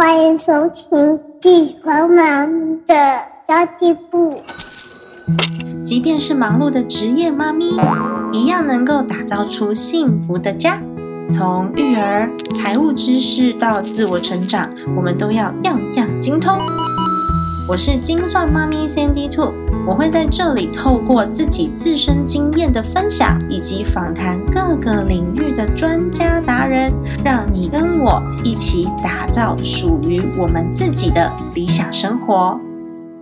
欢迎收听《地狂忙的交际部》。即便是忙碌的职业妈咪，一样能够打造出幸福的家。从育儿、财务知识到自我成长，我们都要样样精通。我是精算妈咪 Sandy Two，我会在这里透过自己自身经验的分享，以及访谈各个领域的专家达人，让你跟我一起打造属于我们自己的理想生活。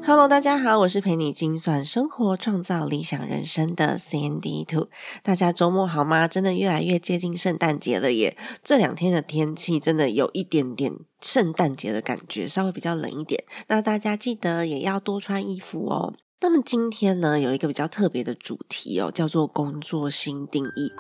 Hello，大家好，我是陪你精算生活、创造理想人生的 Sandy Two。大家周末好吗？真的越来越接近圣诞节了耶！这两天的天气真的有一点点圣诞节的感觉，稍微比较冷一点。那大家记得也要多穿衣服哦。那么今天呢，有一个比较特别的主题哦，叫做工作新定义。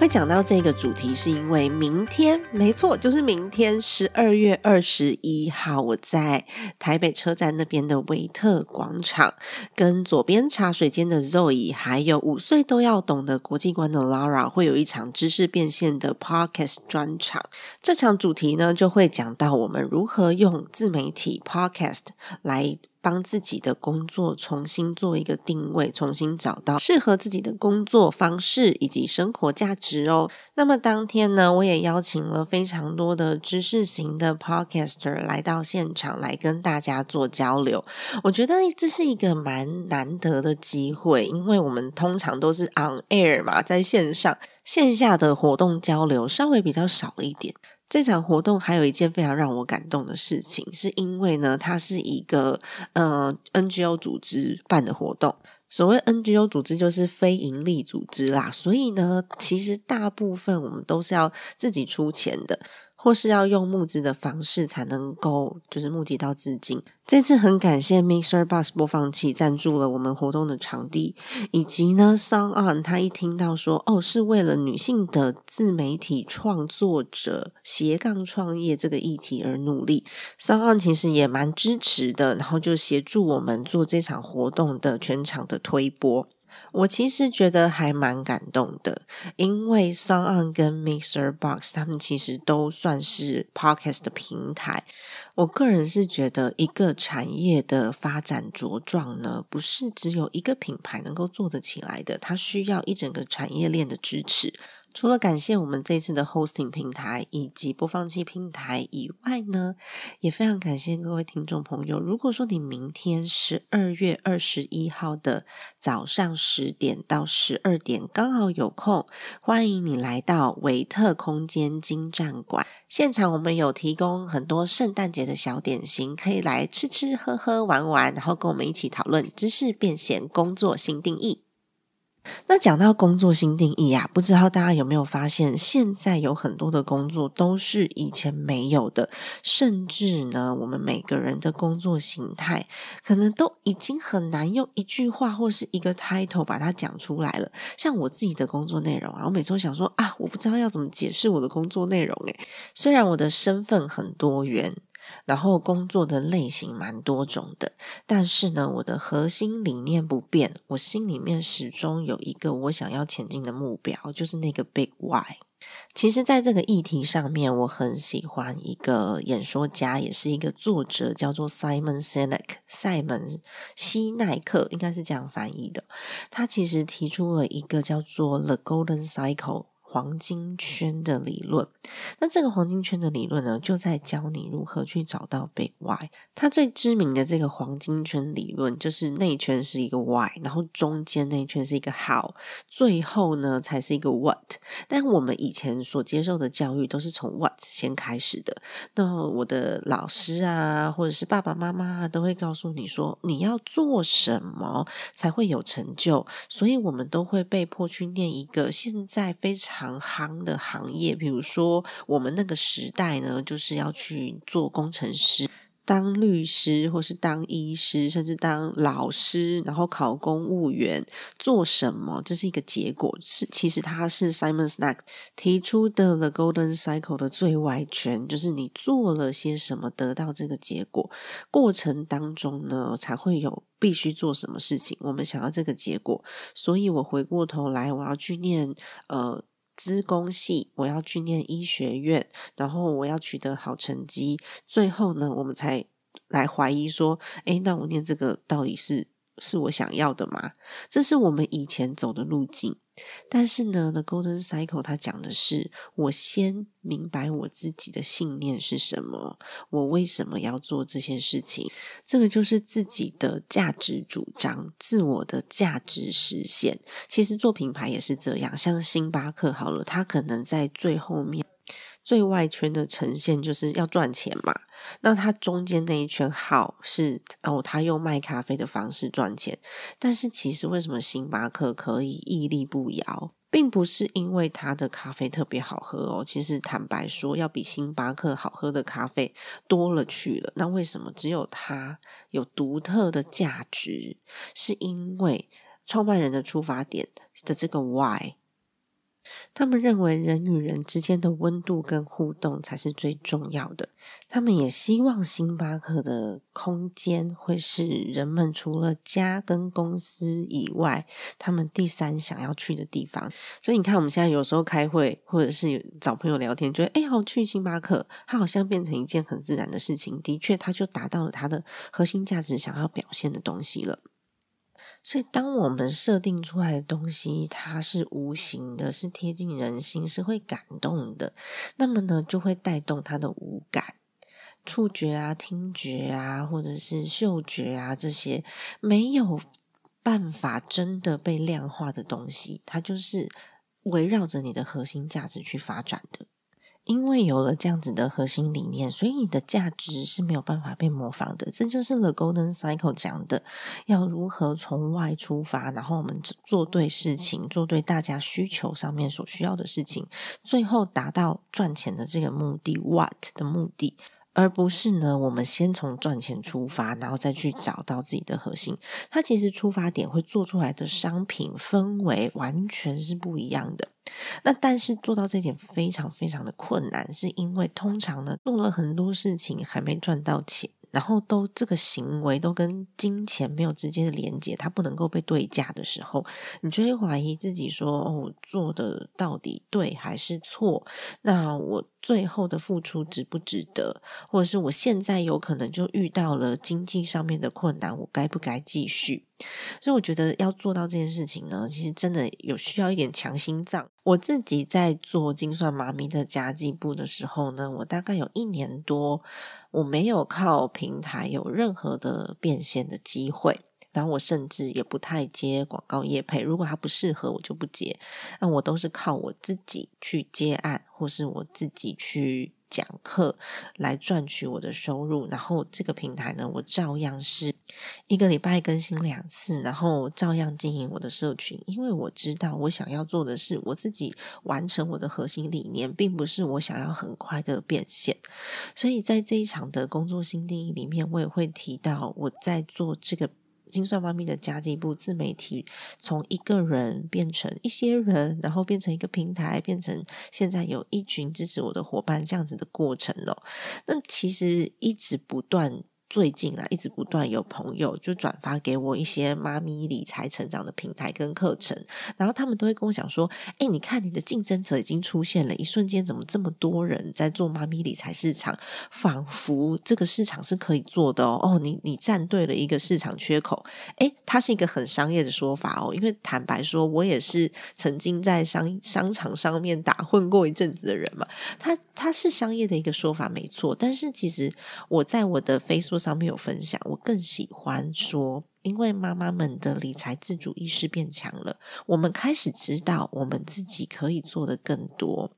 会讲到这个主题，是因为明天，没错，就是明天十二月二十一号，我在台北车站那边的维特广场，跟左边茶水间的 Zoe，还有五岁都要懂的国际观的 Laura，会有一场知识变现的 Podcast 专场。这场主题呢，就会讲到我们如何用自媒体 Podcast 来。帮自己的工作重新做一个定位，重新找到适合自己的工作方式以及生活价值哦。那么当天呢，我也邀请了非常多的知识型的 podcaster 来到现场，来跟大家做交流。我觉得这是一个蛮难得的机会，因为我们通常都是 on air 嘛，在线上线下的活动交流稍微比较少一点。这场活动还有一件非常让我感动的事情，是因为呢，它是一个呃 NGO 组织办的活动。所谓 NGO 组织就是非营利组织啦，所以呢，其实大部分我们都是要自己出钱的。或是要用募资的方式才能够，就是募集到资金。这次很感谢 Mixer Bus 播放器赞助了我们活动的场地，以及呢，Song On 他一听到说哦，是为了女性的自媒体创作者斜杠创业这个议题而努力，Song On 其实也蛮支持的，然后就协助我们做这场活动的全场的推播。我其实觉得还蛮感动的，因为 Sound 跟 Mixer Box 他们其实都算是 Podcast 的平台。我个人是觉得，一个产业的发展茁壮呢，不是只有一个品牌能够做得起来的，它需要一整个产业链的支持。除了感谢我们这次的 hosting 平台以及播放器平台以外呢，也非常感谢各位听众朋友。如果说你明天十二月二十一号的早上十点到十二点刚好有空，欢迎你来到维特空间金站馆现场，我们有提供很多圣诞节的小点心，可以来吃吃喝喝玩玩，然后跟我们一起讨论知识变现、工作新定义。那讲到工作新定义啊，不知道大家有没有发现，现在有很多的工作都是以前没有的，甚至呢，我们每个人的工作形态可能都已经很难用一句话或是一个 title 把它讲出来了。像我自己的工作内容啊，我每次都想说啊，我不知道要怎么解释我的工作内容。诶虽然我的身份很多元。然后工作的类型蛮多种的，但是呢，我的核心理念不变，我心里面始终有一个我想要前进的目标，就是那个 Big Why。其实，在这个议题上面，我很喜欢一个演说家，也是一个作者，叫做 Simon Sinek，塞门西奈克，应该是这样翻译的。他其实提出了一个叫做 The Golden Cycle。黄金圈的理论，那这个黄金圈的理论呢，就在教你如何去找到 Big Why。它最知名的这个黄金圈理论，就是内圈是一个 Why，然后中间那圈是一个 How，最后呢才是一个 What。但我们以前所接受的教育都是从 What 先开始的。那我的老师啊，或者是爸爸妈妈都会告诉你说，你要做什么才会有成就，所以我们都会被迫去念一个现在非常。行行的行业，比如说我们那个时代呢，就是要去做工程师。当律师，或是当医师，甚至当老师，然后考公务员，做什么？这是一个结果。是，其实它是 Simon Snack 提出的 The Golden Cycle 的最外圈，就是你做了些什么，得到这个结果。过程当中呢，才会有必须做什么事情。我们想要这个结果，所以我回过头来，我要去念呃。资工系，我要去念医学院，然后我要取得好成绩，最后呢，我们才来怀疑说，诶，那我念这个到底是是我想要的吗？这是我们以前走的路径。但是呢，The Golden Cycle 它讲的是，我先明白我自己的信念是什么，我为什么要做这些事情，这个就是自己的价值主张，自我的价值实现。其实做品牌也是这样，像星巴克好了，它可能在最后面。最外圈的呈现就是要赚钱嘛，那它中间那一圈好是哦，他用卖咖啡的方式赚钱，但是其实为什么星巴克可以屹立不摇，并不是因为它的咖啡特别好喝哦，其实坦白说，要比星巴克好喝的咖啡多了去了。那为什么只有它有独特的价值？是因为创办人的出发点的这个 why。他们认为人与人之间的温度跟互动才是最重要的。他们也希望星巴克的空间会是人们除了家跟公司以外，他们第三想要去的地方。所以你看，我们现在有时候开会或者是找朋友聊天，觉得哎，好去星巴克，它好像变成一件很自然的事情。的确，它就达到了它的核心价值想要表现的东西了。所以，当我们设定出来的东西，它是无形的，是贴近人心，是会感动的，那么呢，就会带动它的五感、触觉啊、听觉啊，或者是嗅觉啊这些没有办法真的被量化的东西，它就是围绕着你的核心价值去发展的。因为有了这样子的核心理念，所以你的价值是没有办法被模仿的。这就是 The Golden Cycle 讲的，要如何从外出发，然后我们做对事情，做对大家需求上面所需要的事情，最后达到赚钱的这个目的，What 的目的。而不是呢，我们先从赚钱出发，然后再去找到自己的核心。它其实出发点会做出来的商品氛围完全是不一样的。那但是做到这点非常非常的困难，是因为通常呢做了很多事情还没赚到钱。然后都这个行为都跟金钱没有直接的连接，它不能够被对价的时候，你就会怀疑自己说：“哦，做的到底对还是错？那我最后的付出值不值得？或者是我现在有可能就遇到了经济上面的困难，我该不该继续？”所以我觉得要做到这件事情呢，其实真的有需要一点强心脏。我自己在做精算妈咪的家计部的时候呢，我大概有一年多，我没有靠平台有任何的变现的机会，然后我甚至也不太接广告业配，如果它不适合我就不接，那我都是靠我自己去接案，或是我自己去。讲课来赚取我的收入，然后这个平台呢，我照样是一个礼拜更新两次，然后照样经营我的社群，因为我知道我想要做的是我自己完成我的核心理念，并不是我想要很快的变现。所以在这一场的工作新定义里面，我也会提到我在做这个。精算方面的家计部自媒体，从一个人变成一些人，然后变成一个平台，变成现在有一群支持我的伙伴这样子的过程哦。那其实一直不断。最近啊，一直不断有朋友就转发给我一些妈咪理财成长的平台跟课程，然后他们都会跟我讲说：“哎，你看你的竞争者已经出现了，一瞬间怎么这么多人在做妈咪理财市场？仿佛这个市场是可以做的哦！哦，你你站对了一个市场缺口。哎，它是一个很商业的说法哦，因为坦白说，我也是曾经在商商场上面打混过一阵子的人嘛。它它是商业的一个说法没错，但是其实我在我的 Facebook。上面有分享，我更喜欢说，因为妈妈们的理财自主意识变强了，我们开始知道我们自己可以做的更多，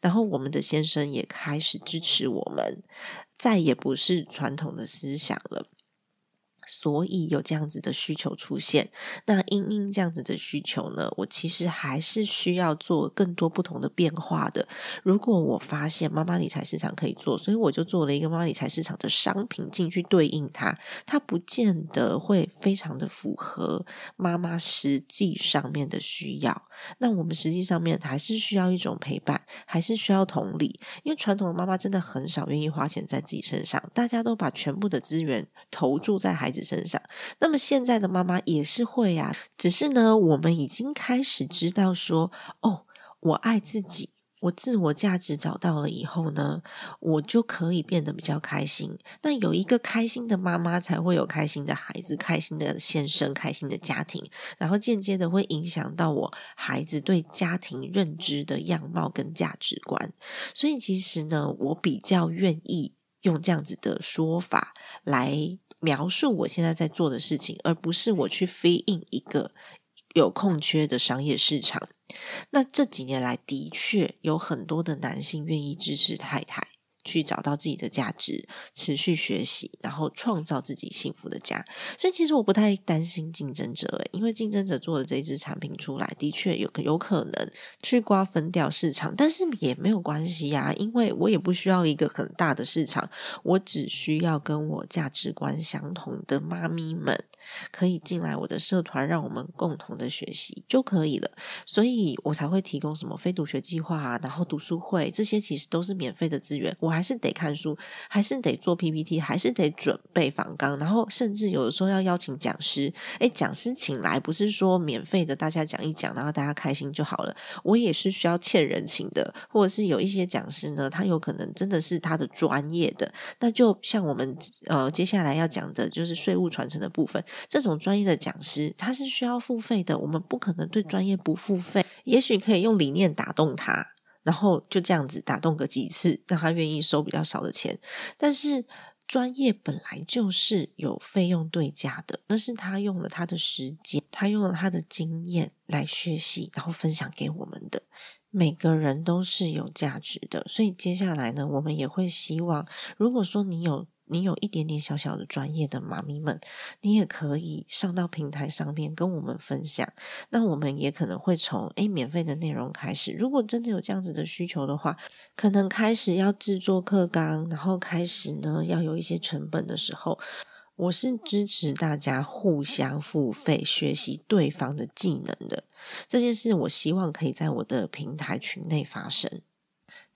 然后我们的先生也开始支持我们，再也不是传统的思想了。所以有这样子的需求出现，那因因这样子的需求呢，我其实还是需要做更多不同的变化的。如果我发现妈妈理财市场可以做，所以我就做了一个妈妈理财市场的商品进去对应它，它不见得会非常的符合妈妈实际上面的需要。那我们实际上面还是需要一种陪伴，还是需要同理，因为传统的妈妈真的很少愿意花钱在自己身上，大家都把全部的资源投注在孩子。身上，那么现在的妈妈也是会啊，只是呢，我们已经开始知道说，哦，我爱自己，我自我价值找到了以后呢，我就可以变得比较开心。那有一个开心的妈妈，才会有开心的孩子、开心的先生、开心的家庭，然后间接的会影响到我孩子对家庭认知的样貌跟价值观。所以其实呢，我比较愿意用这样子的说法来。描述我现在在做的事情，而不是我去飞映一个有空缺的商业市场。那这几年来的确有很多的男性愿意支持太太。去找到自己的价值，持续学习，然后创造自己幸福的家。所以其实我不太担心竞争者，因为竞争者做的这一支产品出来，的确有有可能去瓜分掉市场，但是也没有关系呀，因为我也不需要一个很大的市场，我只需要跟我价值观相同的妈咪们。可以进来我的社团，让我们共同的学习就可以了。所以我才会提供什么非读学计划啊，然后读书会这些，其实都是免费的资源。我还还是得看书，还是得做 PPT，还是得准备访纲，然后甚至有的时候要邀请讲师。诶，讲师请来不是说免费的，大家讲一讲，然后大家开心就好了。我也是需要欠人情的，或者是有一些讲师呢，他有可能真的是他的专业的。那就像我们呃接下来要讲的就是税务传承的部分。这种专业的讲师，他是需要付费的。我们不可能对专业不付费。也许可以用理念打动他，然后就这样子打动个几次，让他愿意收比较少的钱。但是专业本来就是有费用对价的，那是他用了他的时间，他用了他的经验来学习，然后分享给我们的。每个人都是有价值的，所以接下来呢，我们也会希望，如果说你有。你有一点点小小的专业的妈咪们，你也可以上到平台上面跟我们分享。那我们也可能会从诶免费的内容开始。如果真的有这样子的需求的话，可能开始要制作课纲，然后开始呢要有一些成本的时候，我是支持大家互相付费学习对方的技能的。这件事，我希望可以在我的平台群内发生。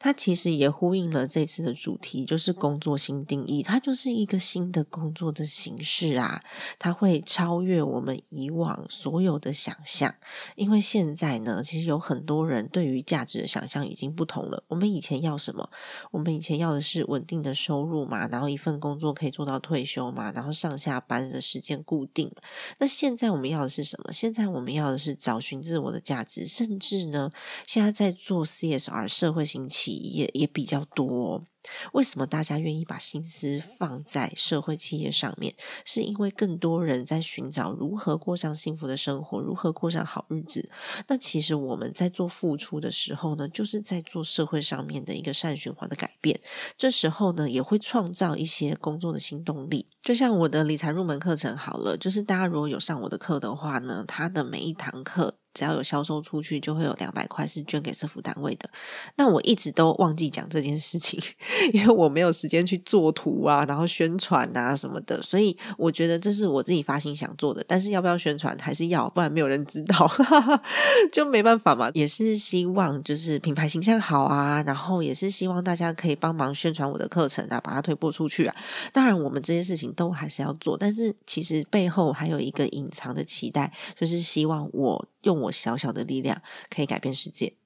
它其实也呼应了这次的主题，就是工作新定义。它就是一个新的工作的形式啊，它会超越我们以往所有的想象。因为现在呢，其实有很多人对于价值的想象已经不同了。我们以前要什么？我们以前要的是稳定的收入嘛，然后一份工作可以做到退休嘛，然后上下班的时间固定。那现在我们要的是什么？现在我们要的是找寻自我的价值，甚至呢，现在在做 CSR 社会型企也也比较多。为什么大家愿意把心思放在社会企业上面？是因为更多人在寻找如何过上幸福的生活，如何过上好日子。那其实我们在做付出的时候呢，就是在做社会上面的一个善循环的改变。这时候呢，也会创造一些工作的新动力。就像我的理财入门课程好了，就是大家如果有上我的课的话呢，它的每一堂课。只要有销售出去，就会有两百块是捐给社福单位的。那我一直都忘记讲这件事情，因为我没有时间去做图啊，然后宣传啊什么的。所以我觉得这是我自己发心想做的，但是要不要宣传还是要，不然没有人知道，就没办法嘛。也是希望就是品牌形象好啊，然后也是希望大家可以帮忙宣传我的课程啊，把它推播出去啊。当然，我们这些事情都还是要做，但是其实背后还有一个隐藏的期待，就是希望我。用我小小的力量可以改变世界，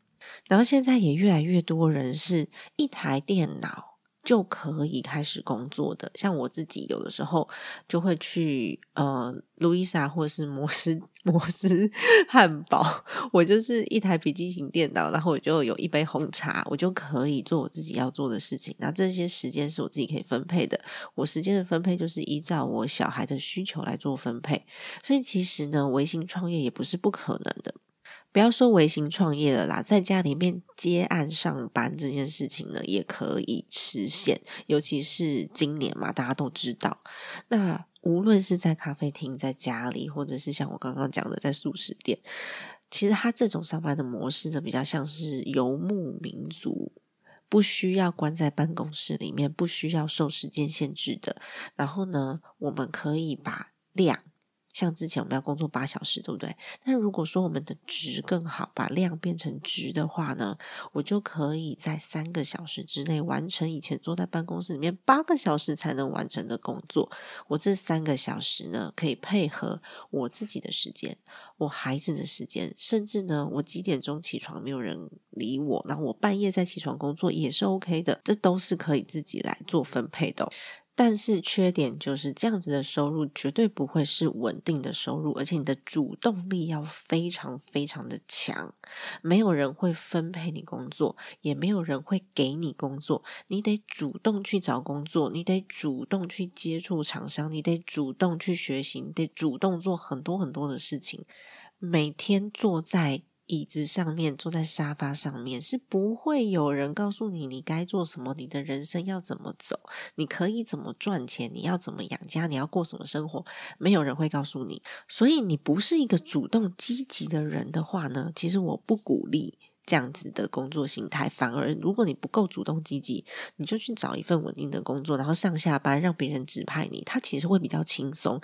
然后现在也越来越多人是一台电脑就可以开始工作的。像我自己有的时候就会去呃路易莎或者是摩斯摩斯 汉堡，我就是一台笔记型电脑，然后我就有一杯红茶，我就可以做我自己要做的事情。那这些时间是我自己可以分配的，我时间的分配就是依照我小孩的需求来做分配。所以其实呢，微型创业也不是不可能的。不要说微型创业了啦，在家里面接案上班这件事情呢，也可以实现。尤其是今年嘛，大家都知道，那。无论是在咖啡厅、在家里，或者是像我刚刚讲的在素食店，其实他这种上班的模式呢，比较像是游牧民族。不需要关在办公室里面，不需要受时间限制的。然后呢，我们可以把量。像之前我们要工作八小时，对不对？但如果说我们的值更好，把量变成值的话呢，我就可以在三个小时之内完成以前坐在办公室里面八个小时才能完成的工作。我这三个小时呢，可以配合我自己的时间、我孩子的时间，甚至呢，我几点钟起床没有人理我，然后我半夜再起床工作也是 OK 的，这都是可以自己来做分配的。但是缺点就是这样子的收入绝对不会是稳定的收入，而且你的主动力要非常非常的强，没有人会分配你工作，也没有人会给你工作，你得主动去找工作，你得主动去接触厂商，你得主动去学习，你得主动做很多很多的事情，每天坐在。椅子上面，坐在沙发上面，是不会有人告诉你你该做什么，你的人生要怎么走，你可以怎么赚钱，你要怎么养家，你要过什么生活，没有人会告诉你。所以，你不是一个主动积极的人的话呢，其实我不鼓励。这样子的工作形态，反而如果你不够主动积极，你就去找一份稳定的工作，然后上下班让别人指派你，他其实会比较轻松，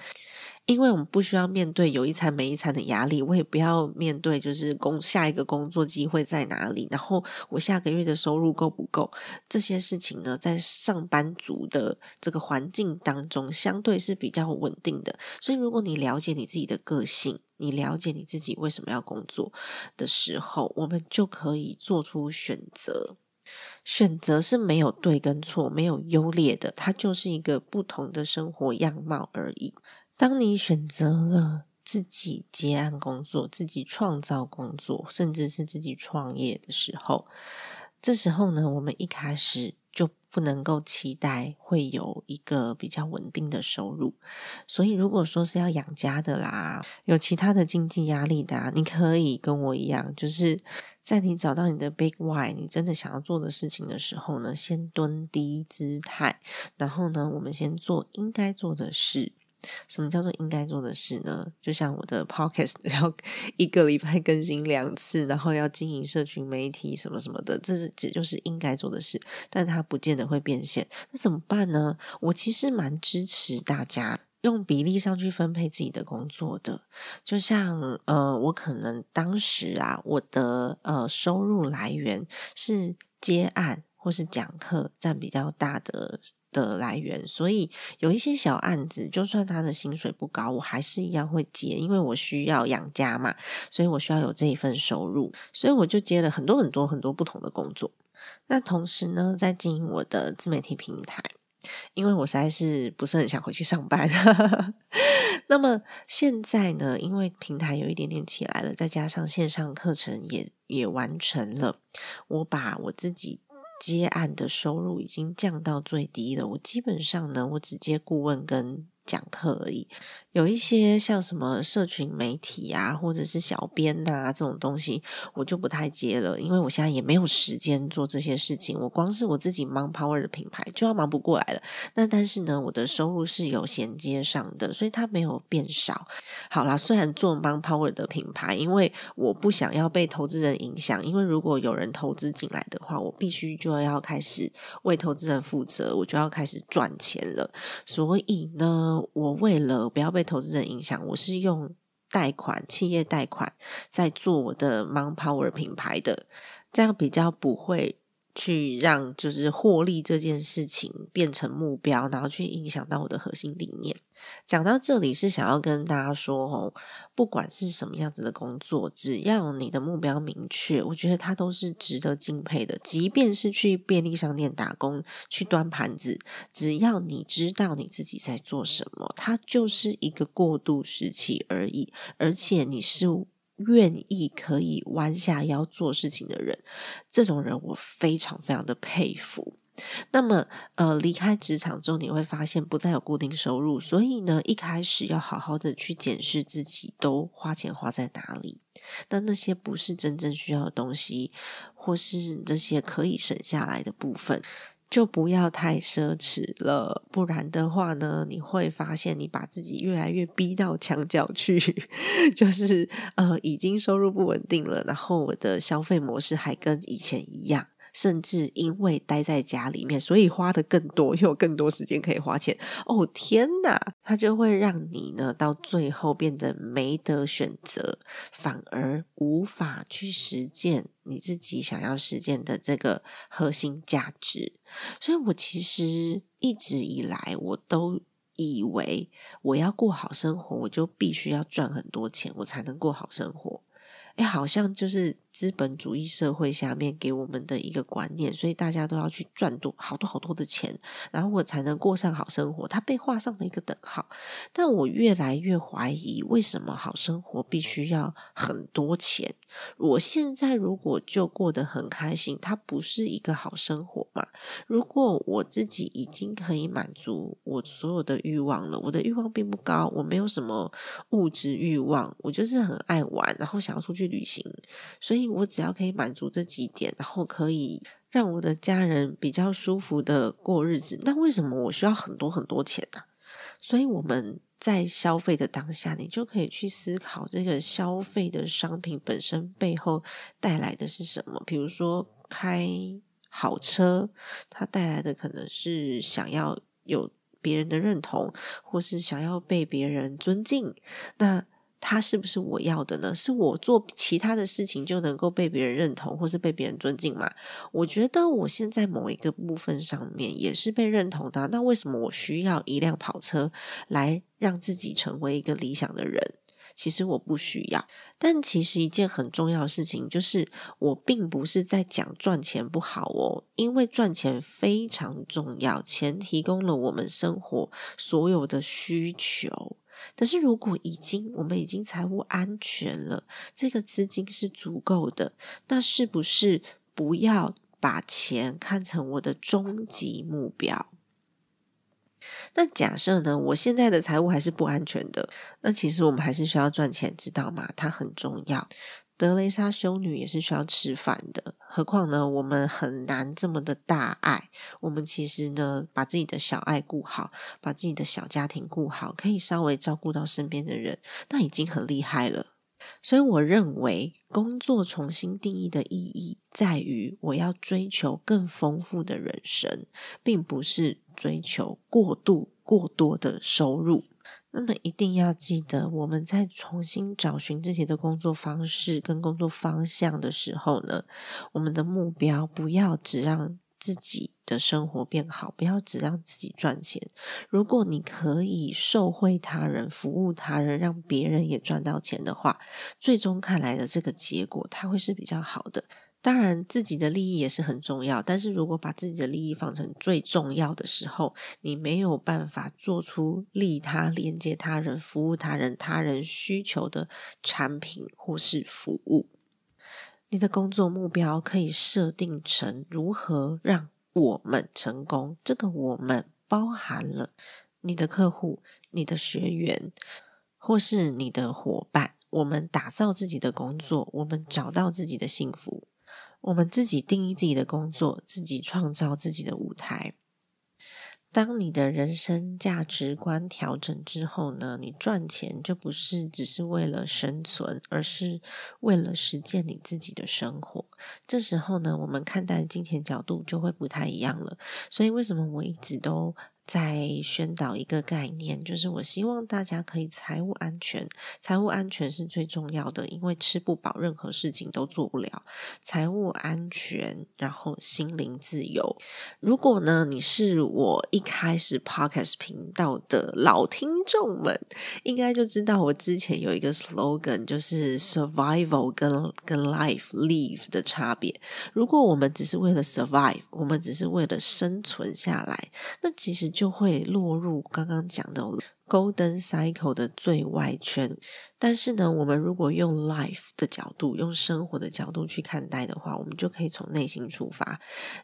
因为我们不需要面对有一餐没一餐的压力，我也不要面对就是工下一个工作机会在哪里，然后我下个月的收入够不够这些事情呢，在上班族的这个环境当中，相对是比较稳定的。所以，如果你了解你自己的个性。你了解你自己为什么要工作的时候，我们就可以做出选择。选择是没有对跟错，没有优劣的，它就是一个不同的生活样貌而已。当你选择了自己接案工作、自己创造工作，甚至是自己创业的时候，这时候呢，我们一开始。就不能够期待会有一个比较稳定的收入，所以如果说是要养家的啦，有其他的经济压力的，你可以跟我一样，就是在你找到你的 big why，你真的想要做的事情的时候呢，先蹲低姿态，然后呢，我们先做应该做的事。什么叫做应该做的事呢？就像我的 podcast 要一个礼拜更新两次，然后要经营社群媒体什么什么的，这是这就是应该做的事，但它不见得会变现。那怎么办呢？我其实蛮支持大家用比例上去分配自己的工作的。就像呃，我可能当时啊，我的呃收入来源是接案或是讲课占比较大的。的来源，所以有一些小案子，就算他的薪水不高，我还是一样会接，因为我需要养家嘛，所以我需要有这一份收入，所以我就接了很多很多很多不同的工作。那同时呢，在经营我的自媒体平台，因为我实在是不是很想回去上班。那么现在呢，因为平台有一点点起来了，再加上线上课程也也完成了，我把我自己。接案的收入已经降到最低了，我基本上呢，我只接顾问跟。讲课而已，有一些像什么社群媒体啊，或者是小编呐这种东西，我就不太接了，因为我现在也没有时间做这些事情。我光是我自己忙 Power 的品牌就要忙不过来了。那但是呢，我的收入是有衔接上的，所以它没有变少。好啦，虽然做忙 Power 的品牌，因为我不想要被投资人影响，因为如果有人投资进来的话，我必须就要开始为投资人负责，我就要开始赚钱了。所以呢。我为了不要被投资人影响，我是用贷款、企业贷款在做我的 Mon Power 品牌的，这样比较不会。去让就是获利这件事情变成目标，然后去影响到我的核心理念。讲到这里是想要跟大家说哦，不管是什么样子的工作，只要你的目标明确，我觉得它都是值得敬佩的。即便是去便利商店打工去端盘子，只要你知道你自己在做什么，它就是一个过渡时期而已，而且你是。愿意可以弯下腰做事情的人，这种人我非常非常的佩服。那么，呃，离开职场之后，你会发现不再有固定收入，所以呢，一开始要好好的去检视自己都花钱花在哪里。那那些不是真正需要的东西，或是这些可以省下来的部分，就不要太奢侈了，不然的话呢，你会发现你把自己越来越逼到墙角去，就是呃，已经收入不稳定了，然后我的消费模式还跟以前一样。甚至因为待在家里面，所以花的更多，又有更多时间可以花钱。哦天哪，它就会让你呢，到最后变得没得选择，反而无法去实践你自己想要实践的这个核心价值。所以我其实一直以来，我都以为我要过好生活，我就必须要赚很多钱，我才能过好生活。哎，好像就是资本主义社会下面给我们的一个观念，所以大家都要去赚多好多好多的钱，然后我才能过上好生活。它被画上了一个等号，但我越来越怀疑，为什么好生活必须要很多钱？我现在如果就过得很开心，它不是一个好生活嘛？如果我自己已经可以满足我所有的欲望了，我的欲望并不高，我没有什么物质欲望，我就是很爱玩，然后想要出去。旅行，所以我只要可以满足这几点，然后可以让我的家人比较舒服的过日子。那为什么我需要很多很多钱呢？所以我们在消费的当下，你就可以去思考这个消费的商品本身背后带来的是什么。比如说开好车，它带来的可能是想要有别人的认同，或是想要被别人尊敬。那他是不是我要的呢？是我做其他的事情就能够被别人认同，或是被别人尊敬吗？我觉得我现在某一个部分上面也是被认同的。那为什么我需要一辆跑车来让自己成为一个理想的人？其实我不需要。但其实一件很重要的事情就是，我并不是在讲赚钱不好哦，因为赚钱非常重要，钱提供了我们生活所有的需求。但是如果已经我们已经财务安全了，这个资金是足够的，那是不是不要把钱看成我的终极目标？那假设呢？我现在的财务还是不安全的，那其实我们还是需要赚钱，知道吗？它很重要。德雷莎修女也是需要吃饭的，何况呢？我们很难这么的大爱。我们其实呢，把自己的小爱顾好，把自己的小家庭顾好，可以稍微照顾到身边的人，那已经很厉害了。所以，我认为工作重新定义的意义在于，我要追求更丰富的人生，并不是追求过度过多的收入。那么一定要记得，我们在重新找寻自己的工作方式跟工作方向的时候呢，我们的目标不要只让自己的生活变好，不要只让自己赚钱。如果你可以受惠他人、服务他人，让别人也赚到钱的话，最终看来的这个结果，它会是比较好的。当然，自己的利益也是很重要。但是如果把自己的利益放成最重要的时候，你没有办法做出利他、连接他人、服务他人、他人需求的产品或是服务。你的工作目标可以设定成如何让我们成功。这个“我们”包含了你的客户、你的学员，或是你的伙伴。我们打造自己的工作，我们找到自己的幸福。我们自己定义自己的工作，自己创造自己的舞台。当你的人生价值观调整之后呢，你赚钱就不是只是为了生存，而是为了实践你自己的生活。这时候呢，我们看待金钱角度就会不太一样了。所以，为什么我一直都？在宣导一个概念，就是我希望大家可以财务安全。财务安全是最重要的，因为吃不饱，任何事情都做不了。财务安全，然后心灵自由。如果呢，你是我一开始 podcast 频道的老听众们，应该就知道我之前有一个 slogan，就是 survival 跟跟 life live 的差别。如果我们只是为了 survive，我们只是为了生存下来，那其实。就会落入刚刚讲的 Golden Cycle 的最外圈。但是呢，我们如果用 life 的角度，用生活的角度去看待的话，我们就可以从内心出发。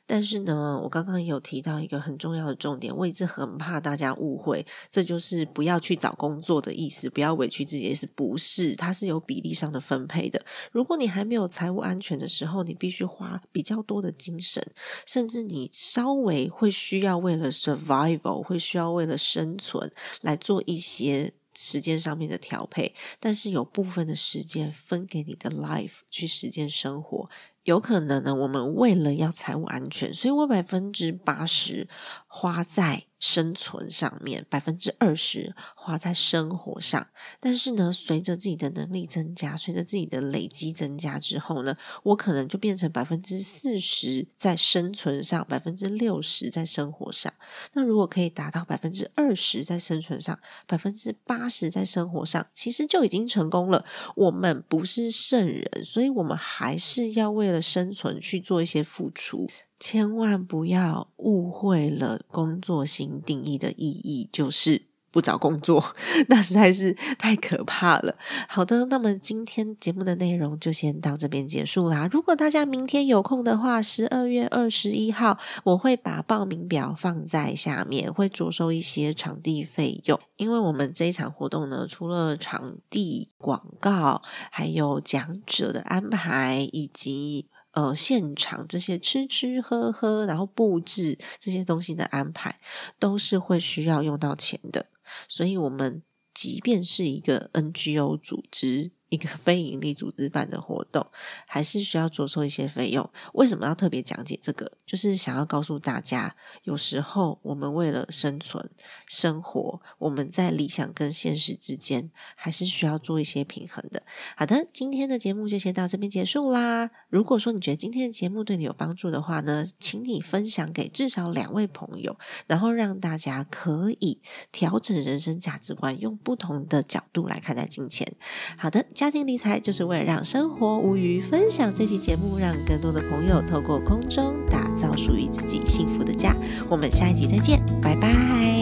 但是呢，我刚刚也有提到一个很重要的重点，我一直很怕大家误会，这就是不要去找工作的意思，不要委屈自己意思，不是，它是有比例上的分配的。如果你还没有财务安全的时候，你必须花比较多的精神，甚至你稍微会需要为了 survival，会需要为了生存来做做一些。时间上面的调配，但是有部分的时间分给你的 life 去实践生活，有可能呢。我们为了要财务安全，所以我百分之八十花在。生存上面百分之二十花在生活上，但是呢，随着自己的能力增加，随着自己的累积增加之后呢，我可能就变成百分之四十在生存上，百分之六十在生活上。那如果可以达到百分之二十在生存上，百分之八十在生活上，其实就已经成功了。我们不是圣人，所以我们还是要为了生存去做一些付出。千万不要误会了工作型定义的意义，就是不找工作，那实在是太可怕了。好的，那么今天节目的内容就先到这边结束啦。如果大家明天有空的话，十二月二十一号，我会把报名表放在下面，会着收一些场地费用。因为我们这一场活动呢，除了场地广告，还有讲者的安排以及。呃，现场这些吃吃喝喝，然后布置这些东西的安排，都是会需要用到钱的。所以，我们即便是一个 NGO 组织。一个非营利组织办的活动，还是需要着收一些费用。为什么要特别讲解这个？就是想要告诉大家，有时候我们为了生存、生活，我们在理想跟现实之间，还是需要做一些平衡的。好的，今天的节目就先到这边结束啦。如果说你觉得今天的节目对你有帮助的话呢，请你分享给至少两位朋友，然后让大家可以调整人生价值观，用不同的角度来看待金钱。好的。家庭理财就是为了让生活无余。分享这期节目，让更多的朋友透过空中打造属于自己幸福的家。我们下一集再见，拜拜。